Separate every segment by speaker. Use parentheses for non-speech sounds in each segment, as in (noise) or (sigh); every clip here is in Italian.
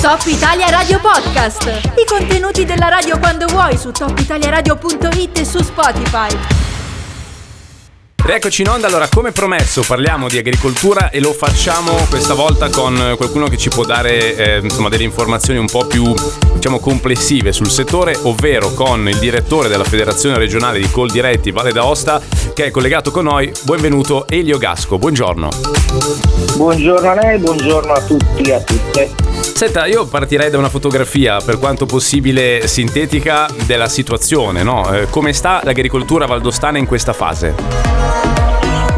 Speaker 1: Top Italia Radio Podcast. I contenuti della radio quando vuoi su topitaliaradio.it e su Spotify.
Speaker 2: Rieccoci in onda, allora come promesso parliamo di agricoltura e lo facciamo questa volta con qualcuno che ci può dare eh, insomma, delle informazioni un po' più diciamo, complessive sul settore, ovvero con il direttore della Federazione regionale di Coldiretti Valle d'Aosta che è collegato con noi. Benvenuto Elio Gasco, buongiorno.
Speaker 3: Buongiorno a lei, buongiorno a tutti e a tutte.
Speaker 2: Senta, io partirei da una fotografia per quanto possibile sintetica della situazione, no? Eh, come sta l'agricoltura valdostana in questa fase?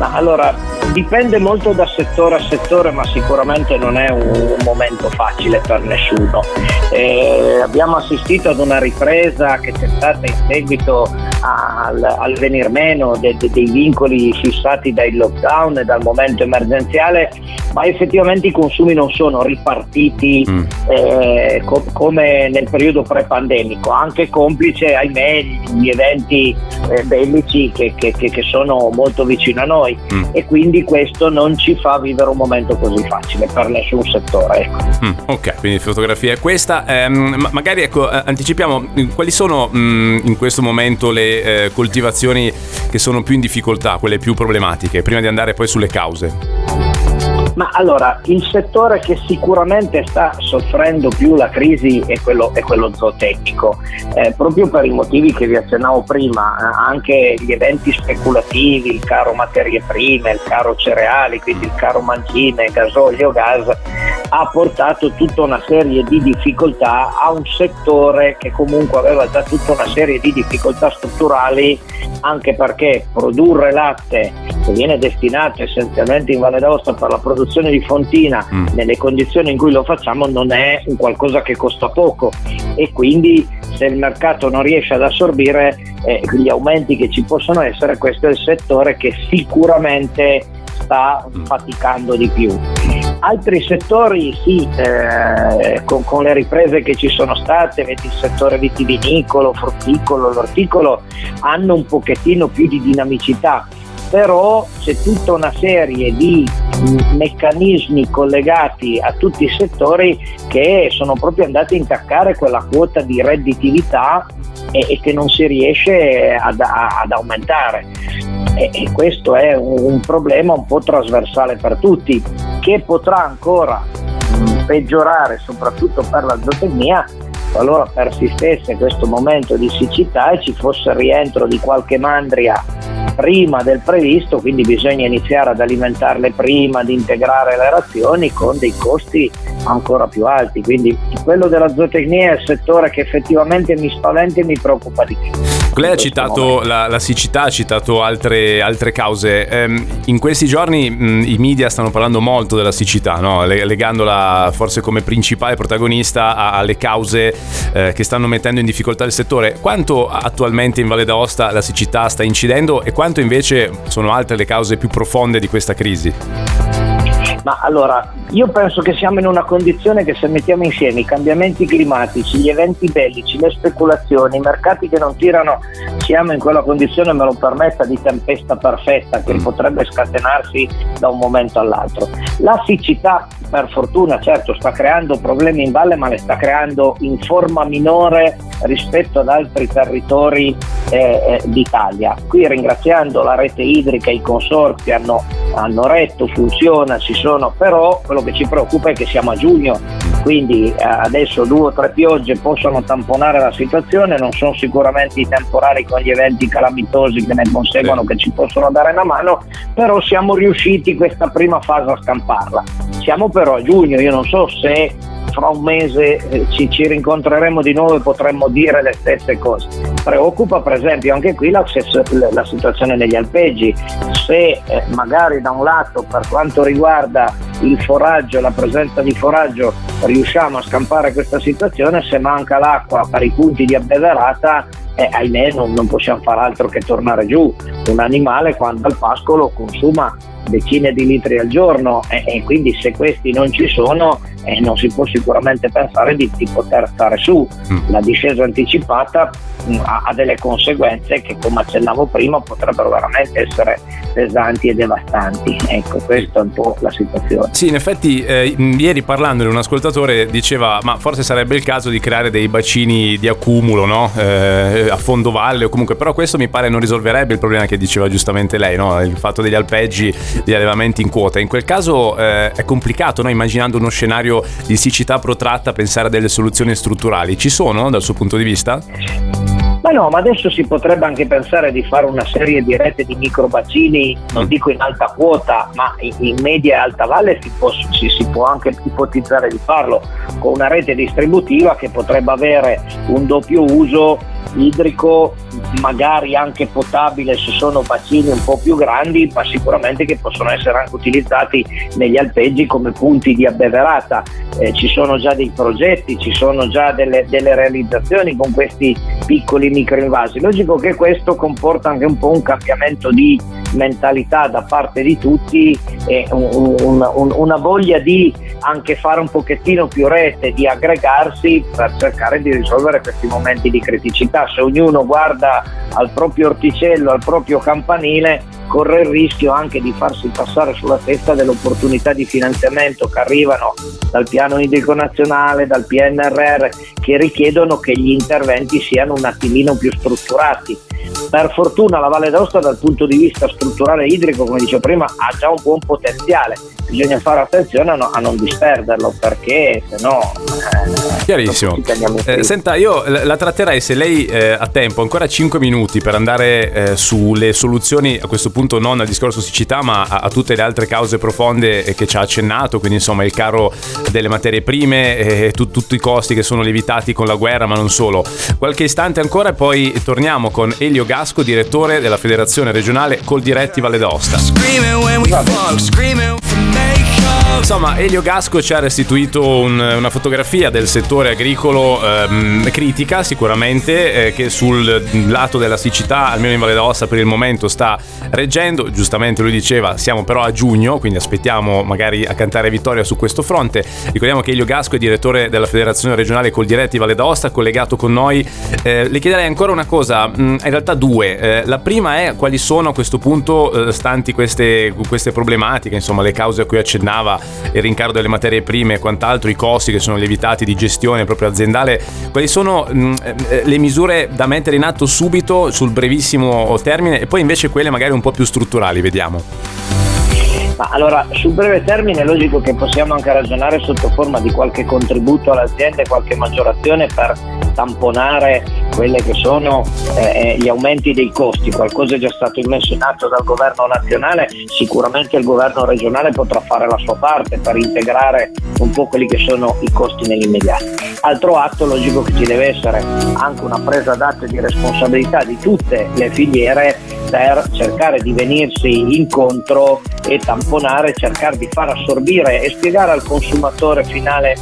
Speaker 3: Ma allora dipende molto da settore a settore, ma sicuramente non è un, momento facile per nessuno. Eh, abbiamo assistito ad una ripresa che c'è stata in seguito al, al venir meno de, de, dei vincoli fissati dai lockdown e dal momento emergenziale, ma effettivamente i consumi non sono ripartiti mm. eh, co- come nel periodo pre-pandemico, anche complice, ahimè, gli eventi eh, bellici che, che, che, sono molto vicino a noi mm. e quindi questo non ci fa vivere un momento così facile per nessun settore. Ecco.
Speaker 2: Mm, ok, quindi fotografia è questa. Eh, magari ecco, eh, anticipiamo quali sono mh, mm, in questo momento le eh, coltivazioni che sono più in difficoltà, quelle più problematiche, prima di andare poi sulle cause?
Speaker 3: Ma allora, il settore che sicuramente sta soffrendo più la crisi è quello, è quello zootecnico, eh, proprio per i motivi che vi accennavo prima, eh, anche gli eventi speculativi, il caro materie prime, il caro cereali, quindi il caro mangime, gasolio, gas, ha portato tutta una serie di difficoltà a un settore che comunque aveva già tutta una serie di difficoltà strutturali, anche perché produrre latte che viene destinato essenzialmente in Valle d'Aosta per la produzione di fontina mm. nelle condizioni in cui lo facciamo non è un qualcosa che costa poco e quindi se il mercato non riesce ad assorbire eh, gli aumenti che ci possono essere, questo è il settore che sicuramente sta mm. faticando di più. Altri settori sì, eh, con, con, le riprese che ci sono state, vedi il settore vitivinicolo, frutticolo, l'orticolo, hanno un pochettino più di dinamicità però c'è tutta una serie di meccanismi collegati a tutti i settori che sono proprio andati a intaccare quella quota di redditività e, e che non si riesce ad, ad aumentare. E, questo è un problema un po' trasversale per tutti, che potrà ancora peggiorare soprattutto per la zootecnia qualora persistesse questo momento di siccità e ci fosse il rientro di qualche mandria prima del previsto, quindi bisogna iniziare ad alimentarle prima, ad integrare le razioni con dei costi ancora più alti. Quindi quello della zootecnia è il settore che effettivamente mi spaventa e mi preoccupa di più.
Speaker 2: Lei ha citato la, la, siccità, ha citato altre, altre cause. Ehm, in questi giorni mh, i media stanno parlando molto della siccità, no? legandola forse come principale protagonista alle cause eh, che stanno mettendo in difficoltà il settore. Quanto attualmente in Valle d'Aosta la siccità sta incidendo e quanto invece sono altre le cause più profonde di questa crisi?
Speaker 3: Ma allora, io penso che siamo in una condizione che se mettiamo insieme i cambiamenti climatici, gli eventi bellici, le speculazioni, i mercati che non tirano, siamo in quella condizione, me lo permetta, di tempesta perfetta che mm. potrebbe scatenarsi da un momento all'altro. La siccità, per fortuna, certo, sta creando problemi in valle, ma le sta creando in forma minore rispetto ad altri territori eh, eh, d'Italia. Qui ringraziando la rete idrica, i consorzi hanno, hanno retto, funziona, ci sono, però quello che ci preoccupa è che siamo a giugno, quindi eh, adesso due o tre piogge possono tamponare la situazione, non sono sicuramente i temporali con gli eventi calamitosi che ne conseguono che ci possono dare una mano, però siamo riusciti questa prima fase a scamparla. Siamo però a giugno, io non so se fra un mese eh, ci, ci, rincontreremo di nuovo e potremmo dire le stesse cose. Preoccupa per esempio anche qui la, la situazione negli alpeggi, se eh, magari da un lato per quanto riguarda il foraggio, la presenza di foraggio riusciamo a scampare questa situazione, se manca l'acqua per i punti di abbeverata eh, ahimè non, non possiamo fare altro che tornare giù. Un animale quando al pascolo consuma decine di litri al giorno e, e quindi se questi non ci sono e non si può sicuramente pensare di, di poter stare su. Mm. La discesa anticipata mh, mm, ha, ha, delle conseguenze che come accennavo prima potrebbero veramente essere pesanti e devastanti. Ecco, questa è un po' la situazione.
Speaker 2: Sì, in effetti eh, ieri parlando di un ascoltatore diceva ma forse sarebbe il caso di creare dei bacini di accumulo no? eh, a fondo valle o comunque però questo mi pare non risolverebbe il problema che diceva giustamente lei, no? il fatto degli alpeggi, degli allevamenti in quota. In quel caso eh, è complicato, no? immaginando uno scenario di siccità protratta, pensare a delle soluzioni strutturali. Ci sono dal suo punto di vista?
Speaker 3: Ma no, ma adesso si potrebbe anche pensare di fare una serie di rete di microbacini, non mm. dico in alta quota, ma in, in media e alta valle si può, si, si può, anche ipotizzare di farlo con una rete distributiva che potrebbe avere un doppio uso idrico, magari anche potabile se sono bacini un po' più grandi, ma sicuramente che possono essere anche utilizzati negli alpeggi come punti di abbeverata. Eh, ci sono già dei progetti, ci sono già delle, delle un con questi piccoli microinvasi. Logico che questo comporta anche un po' un cambiamento di mentalità da parte di tutti e un, un, un, una voglia di anche fare un pochettino più rete, di aggregarsi per cercare di risolvere questi momenti di criticità. Se ognuno guarda al proprio orticello, al proprio campanile, corre il rischio anche di farsi passare sulla testa delle opportunità di finanziamento che arrivano dal piano idrico nazionale, dal PNRR, che richiedono che gli interventi siano un attimino più strutturati. Per fortuna la Valle d'Aosta dal punto di vista strutturale idrico, come dicevo prima, ha già un buon potenziale. Bisogna fare attenzione a, no, a non disperderlo perché se no
Speaker 2: eh, chiarissimo. eh, senta io la tratterei se lei eh, ha tempo ancora 5 minuti per andare eh, sulle soluzioni a questo punto non al discorso siccità ma a, a tutte le altre cause profonde che ci ha accennato quindi insomma il caro delle materie prime e tu, tutti i costi che sono lievitati con la guerra ma non solo. Qualche istante ancora e poi torniamo con Elio Gasco direttore della federazione regionale Col Diretti Valle d'Aosta Insomma, Elio Gasco ci ha restituito un, una fotografia del settore agricolo ehm, critica sicuramente, eh, che sul lato della siccità, almeno in Valle d'Aosta per il momento, sta reggendo. Giustamente lui diceva, siamo però a giugno, quindi aspettiamo magari a cantare vittoria su questo fronte. Ricordiamo che Elio Gasco è direttore della Federazione Regionale Col Diretti Valle d'Aosta, collegato con noi. Eh, le chiederei ancora una cosa, mm, in realtà due. Eh, la prima è quali sono a questo punto, eh, stanti queste, queste problematiche, insomma le cause a cui accennava il rincaro delle materie prime e quant'altro, i costi che sono lievitati di gestione proprio aziendale, quali sono mh, mm, eh, le misure da mettere in atto subito sul brevissimo termine e poi invece quelle magari un po' più strutturali, vediamo.
Speaker 3: Ma allora, sul breve termine è logico che possiamo anche ragionare sotto forma di qualche contributo all'azienda e qualche maggiorazione per tamponare quelli che sono eh, gli aumenti dei costi. Qualcosa è già stato immesso in atto dal governo nazionale, sicuramente il governo regionale potrà fare la sua parte per integrare un po' quelli che sono i costi nell'immediato. Altro atto logico che ci deve essere anche una presa d'atto di responsabilità di tutte le filiere per cercare di venirsi incontro e tamponare, cercare di far assorbire e spiegare al consumatore finale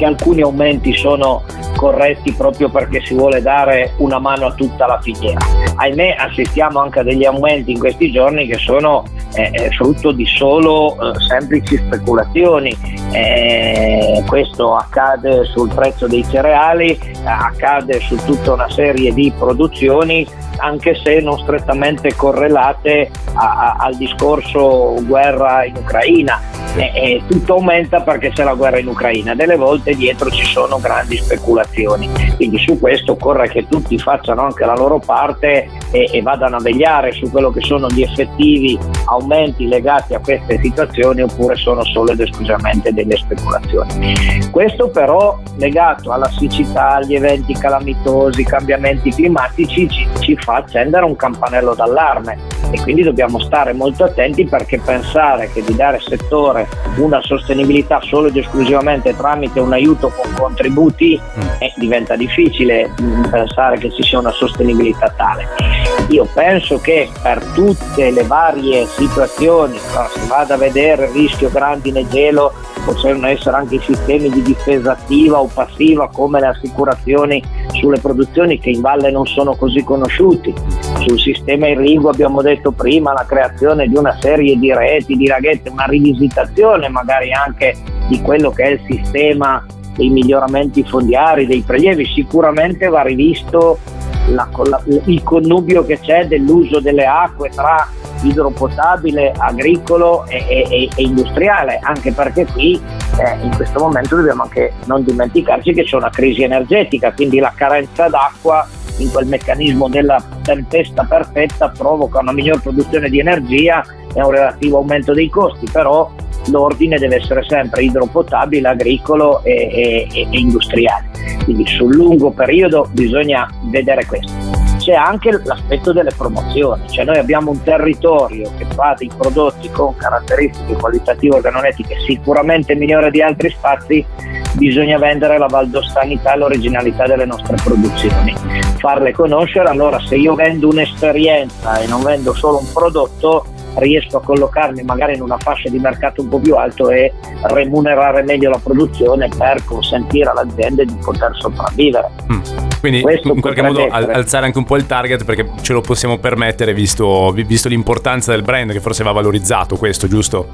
Speaker 3: che alcuni aumenti sono corretti proprio perché si vuole dare una mano a tutta la filiera. Ahimè assistiamo anche a degli aumenti in questi giorni che sono eh, eh frutto di solo eh, semplici speculazioni. Eh, questo accade sul prezzo dei cereali, accade su tutta una serie di produzioni anche se non strettamente correlate a, a, al discorso guerra in Ucraina. E, e tutto aumenta perché c'è la guerra in Ucraina, delle volte dietro ci sono grandi speculazioni, quindi su questo occorre che tutti facciano anche la loro parte e, e vadano a vegliare su quello che sono gli effettivi aumenti legati a queste situazioni oppure sono solo ed esclusivamente delle speculazioni. Questo però legato alla siccità, agli eventi calamitosi, cambiamenti climatici ci, ci fa accendere un campanello d'allarme e quindi dobbiamo stare molto attenti perché pensare che di dare settore una sostenibilità solo ed esclusivamente tramite un aiuto con contributi eh, diventa difficile mm, pensare che ci sia una sostenibilità tale. Io penso che per tutte le varie situazioni, no, si vada a vedere il rischio grandine gelo, possono essere anche sistemi di difesa attiva o passiva come le assicurazioni sulle produzioni che in valle non sono così conosciuti. Sul sistema irriguo abbiamo detto prima la creazione di una serie di reti, di raghette, una rivisitazione magari anche di quello che è il sistema dei miglioramenti fondiari, dei prelievi, sicuramente va rivisto la, la, il connubio che c'è dell'uso delle acque tra idropotabile, agricolo e, e, e industriale, anche perché qui eh, in questo momento dobbiamo anche non dimenticarci che c'è una crisi energetica, quindi la carenza d'acqua in quel meccanismo della tempesta perfetta provoca una miglior produzione di energia e un relativo aumento dei costi, però l'ordine deve essere sempre idropotabile, agricolo e, e, e industriale. Quindi sul lungo periodo bisogna vedere questo c'è anche l'aspetto delle promozioni, cioè noi abbiamo un territorio che fa dei prodotti con caratteristiche qualitative organolettiche sicuramente migliore di altri spazi, bisogna vendere la valdostanità e l'originalità delle nostre produzioni, farle conoscere, allora se io vendo un'esperienza e non vendo solo un prodotto, riesco a collocarmi magari in una fascia di mercato un po' più alto e remunerare meglio la produzione per consentire all'azienda di poter sopravvivere.
Speaker 2: Mm. Quindi Questo in qualche modo essere. alzare anche un po' il target perché ce lo possiamo permettere visto, visto l'importanza del brand che forse va valorizzato questo, giusto?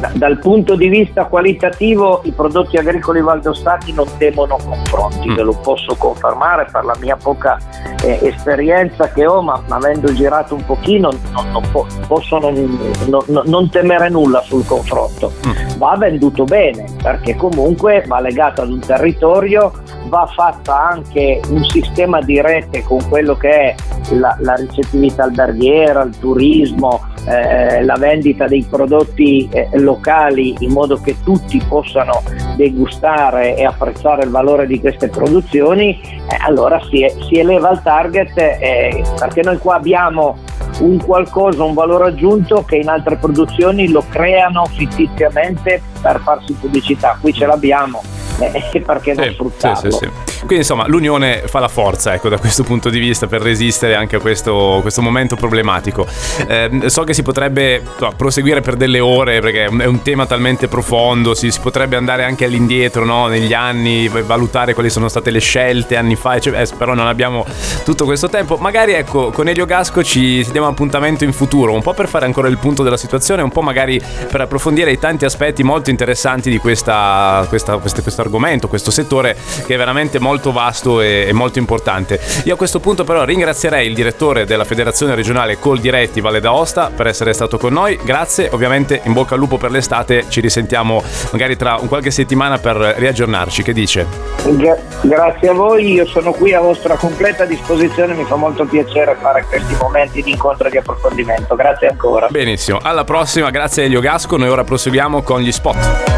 Speaker 3: Da, dal punto di vista qualitativo i prodotti agricoli valdostati non temono confronti, mm. ve lo posso confermare per la mia poca eh, esperienza che ho, ma avendo girato un pochino non, non po- posso non, non, non, temere nulla sul confronto. Mm. Va venduto bene perché comunque va legato ad un territorio, va fatta anche un sistema di rete con quello che è la, la ricettività alberghiera, il turismo, eh, la vendita dei prodotti eh, locali in modo che tutti possano degustare e apprezzare il valore di queste produzioni, eh, allora si, si, eleva il target eh, perché noi qua abbiamo un qualcosa, un valore aggiunto che in altre produzioni lo creano fittiziamente per farsi pubblicità, qui ce l'abbiamo eh, (laughs) perché non sì, sfruttarlo? Sì, sì,
Speaker 2: Quindi insomma l'unione fa la forza ecco, da questo punto di vista per resistere anche a questo, questo momento problematico. Eh, so che si potrebbe no, proseguire per delle ore perché è un tema talmente profondo, si, si potrebbe andare anche all'indietro no? negli anni, valutare quali sono state le scelte anni fa, eh, però non abbiamo tutto questo tempo. Magari ecco con Elio Gasco ci, ci diamo appuntamento in futuro, un po' per fare ancora il punto della situazione, un po' magari per approfondire i tanti aspetti molto interessanti di questa, questa, questa, questo argomento, questo settore che è veramente molto vasto e, e, molto importante. Io a questo punto però ringrazierei il direttore della Federazione Regionale Col Diretti Valle d'Aosta per essere stato con noi. Grazie, ovviamente in bocca al lupo per l'estate, ci risentiamo magari tra un qualche settimana per riaggiornarci. Che dice?
Speaker 3: Gra- grazie a voi, io sono qui a vostra completa disposizione, mi fa molto piacere fare questi momenti di incontro e di approfondimento. Grazie ancora.
Speaker 2: Benissimo, alla prossima, grazie Elio Gasco, noi ora proseguiamo con gli spot.